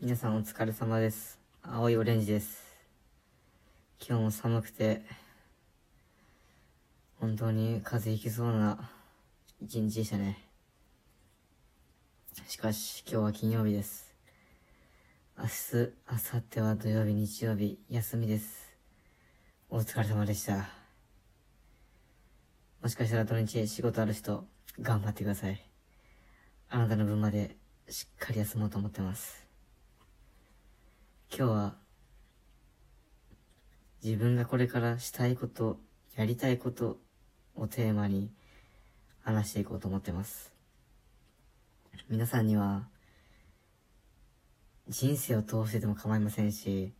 皆さんお疲れ様です。青いオレンジです。今日も寒くて、本当に風邪ひきそうな一日でしたね。しかし、今日は金曜日です。明日、明後日は土曜日、日曜日、休みです。お疲れ様でした。もしかしたら土日仕事ある人、頑張ってください。あなたの分までしっかり休もうと思ってます。今日は、自分がこれからしたいこと、やりたいことをテーマに話していこうと思ってます。皆さんには、人生を通してでも構いませんし、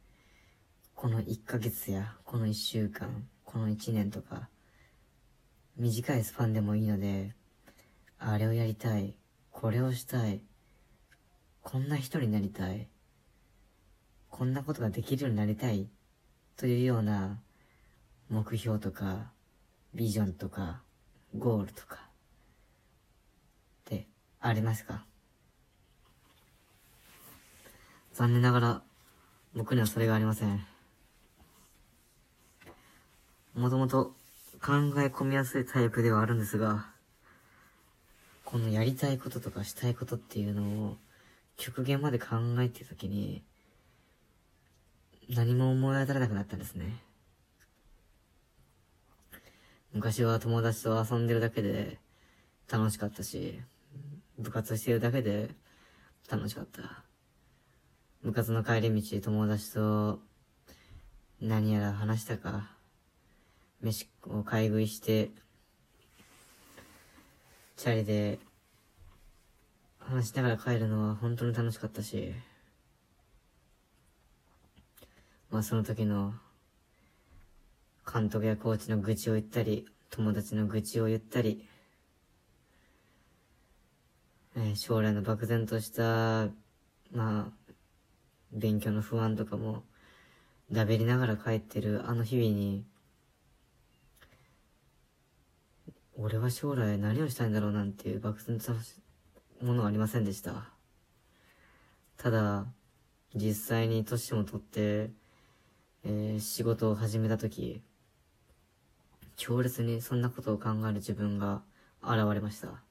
この1ヶ月や、この1週間、この1年とか、短いスパンでもいいので、あれをやりたい、これをしたい、こんな人になりたい、こんなことができるようになりたい、というような目標とか、ビジョンとか、ゴールとか、ってありますか？残念ながら、僕にはそれがありません。もともと考え込みやすいタイプではあるんですが、このやりたいこととかしたいことっていうのを極限まで考えてるときに、何も思い当たらなくなったんですね。昔は友達と遊んでるだけで楽しかったし、部活してるだけで楽しかった。部活の帰り道友達と何やら話したか、飯を買い食いして、チャリで話しながら帰るのは本当に楽しかったし、まあその時の監督やコーチの愚痴を言ったり、友達の愚痴を言ったり、えー将来の漠然とした、まあ、勉強の不安とかも、だべりながら帰ってるあの日々に、俺は将来何をしたいんだろうなんていう漠然としたものはありませんでした。ただ、実際に年も取って、えー仕事を始めた時、強烈にそんなことを考える自分が現れました。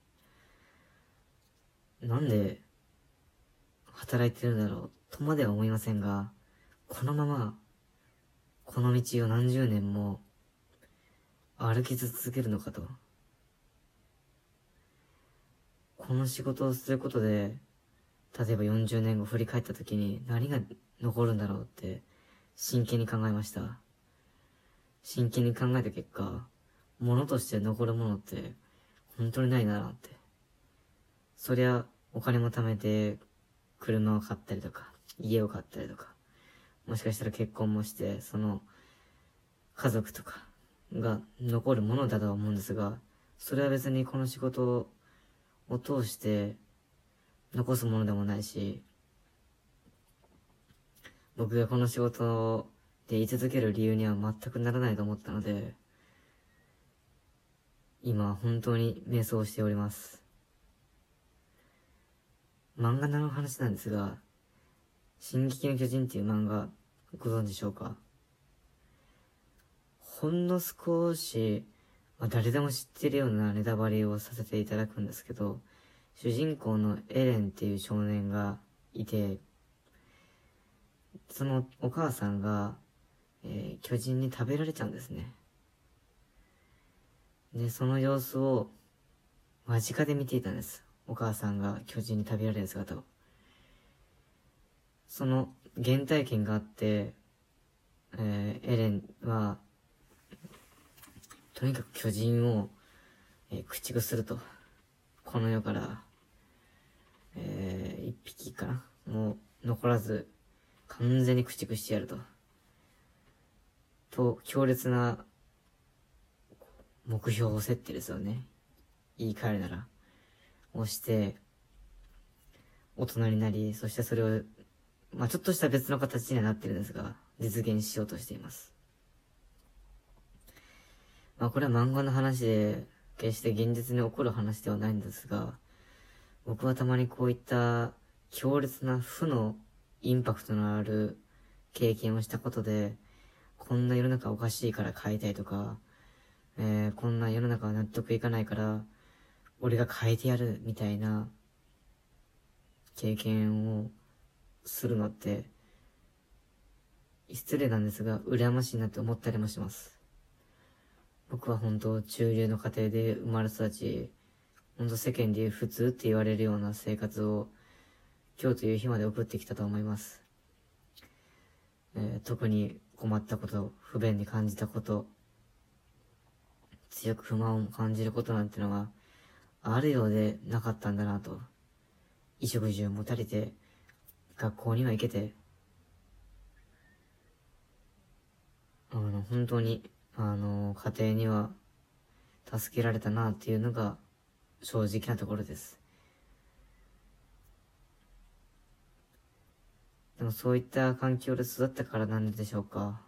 なんで、働いてるんだろうとまでは思いませんが、このまま、この道を何十年も歩き続けるのかと。この仕事をすることで、例えば40年後振り返った時に何が残るんだろうって真剣に考えました。真剣に考えた結果、物として残るものって本当にないなって。そりゃ、お金も貯めて、車を買ったりとか、家を買ったりとか、もしかしたら結婚もして、その、家族とかが残るものだとは思うんですが、それは別にこの仕事を通して残すものでもないし、僕がこの仕事で居続ける理由には全くならないと思ったので、今本当に瞑想しております。漫画の話なんですが、進撃の巨人っていう漫画ご存知でしょうか？ほんの少し、まあ、誰でも知ってるようなネタバレをさせていただくんですけど、主人公のエレンっていう少年がいて、そのお母さんが、えー巨人に食べられちゃうんですね。で、その様子を間近で見ていたんです。お母さんが巨人に食べられる姿を。その原体験があって、えーエレンは、とにかく巨人を、えー駆逐すると。この世から、えー一匹かなもう残らず、完全に駆逐してやると。と、強烈な目標を設定ですよね。言い換えるなら。をして、大人になり、そしてそれを、まあちょっとした別の形にはなってるんですが、実現しようとしています。まあこれは漫画の話で、決して現実に起こる話ではないんですが、僕はたまにこういった強烈な負のインパクトのある経験をしたことで、こんな世の中おかしいから変えたいとか、えー、こんな世の中は納得いかないから、俺が変えてやるみたいな経験をするのって、失礼なんですが、羨ましいなって思ったりもします。僕は本当、中流の家庭で生まれ育ち、本当世間で言う普通って言われるような生活を、今日という日まで送ってきたと思います。えー、特に困ったこと、不便に感じたこと、強く不満を感じることなんてのは、あるようでなかったんだなと。衣食住も足りて、学校には行けて、あの、本当に、あの、家庭には助けられたなっていうのが正直なところです。でもそういった環境で育ったからなんでしょうか。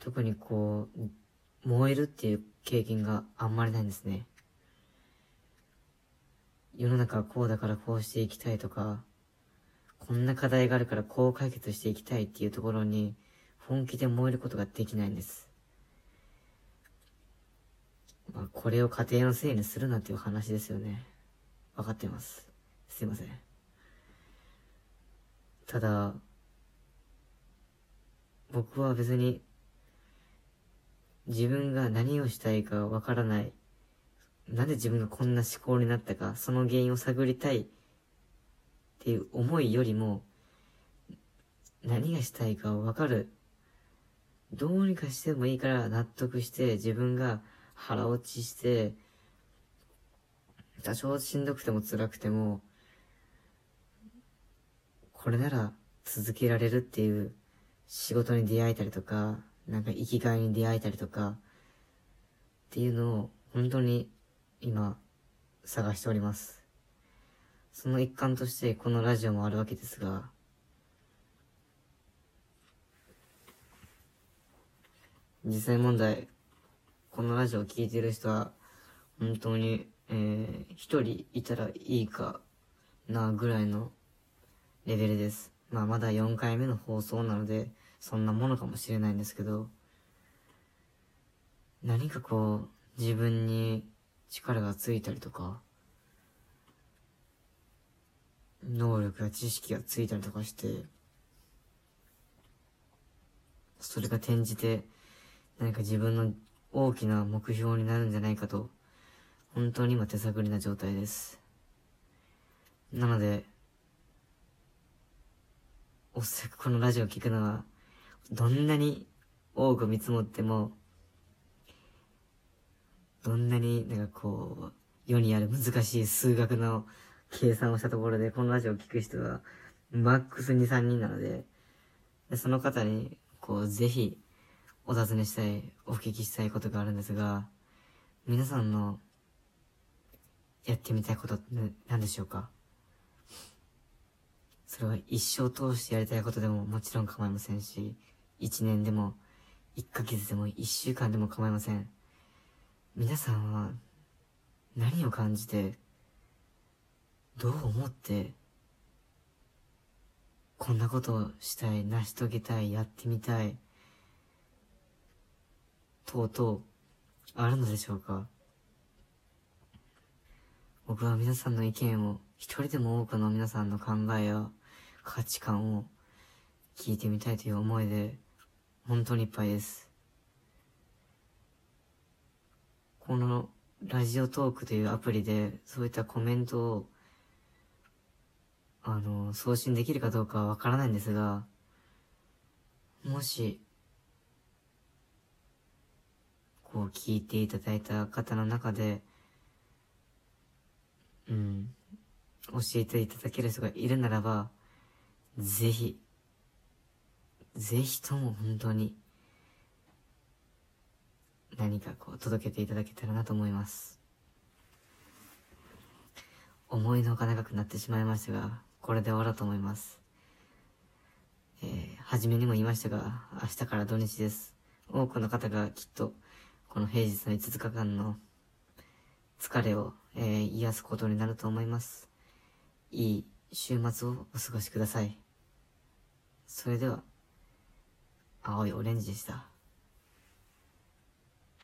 特にこう、燃えるっていう経験があんまりないんですね。世の中はこうだからこうしていきたいとか、こんな課題があるからこう解決していきたいっていうところに本気で燃えることができないんです。まあ、これを家庭のせいにするなっていう話ですよね。わかってます。すいません。ただ、僕は別に自分が何をしたいかわからないなんで自分がこんな思考になったか、その原因を探りたいっていう思いよりも、何がしたいかわかる。どうにかしてもいいから納得して自分が腹落ちして、多少しんどくても辛くても、これなら続けられるっていう仕事に出会えたりとか、なんか生きがいに出会えたりとか、っていうのを本当に今、探しております。その一環としてこのラジオもあるわけですが、実際問題、このラジオを聴いてる人は、本当に、えー、一人いたらいいかなぐらいのレベルです。まあまだ4回目の放送なので、そんなものかもしれないんですけど、何かこう、自分に力がついたりとか、能力や知識がついたりとかして、それが転じて何か自分の大きな目標になるんじゃないかと、本当に今手探りな状態です。なので、おそらくこのラジオを聞くのは、どんなに多く見積もっても、どんなになんかこう、世にある難しい数学の計算をしたところで、このラジオを聞く人は、マックス2、3人なので、でその方に、こう、ぜひ、お尋ねしたい、お聞きしたいことがあるんですが、皆さんの、やってみたいことって何でしょうか？それは一生通してやりたいことでももちろん構いませんし、一年でも、一ヶ月でも一週間でも構いません。皆さんは何を感じて、どう思って、こんなことをしたい、成し遂げたい、やってみたい、とうとう、あるのでしょうか？僕は皆さんの意見を、一人でも多くの皆さんの考えや価値観を聞いてみたいという思いで、本当にいっぱいです。このラジオトークというアプリでそういったコメントをあの、送信できるかどうかはわからないんですが、もし、こう聞いていただいた方の中で、うん、教えていただける人がいるならば、ぜひ、ぜひとも本当に、何かこう届けていただけたらなと思います。思いのほか長くなってしまいましたが、これで終わろうと思います。えー、初めにも言いましたが、明日から土日です。多くの方がきっと、この平日の5日間の疲れを、えー、癒すことになると思います。いい週末をお過ごしください。それでは、青いオレンジでした。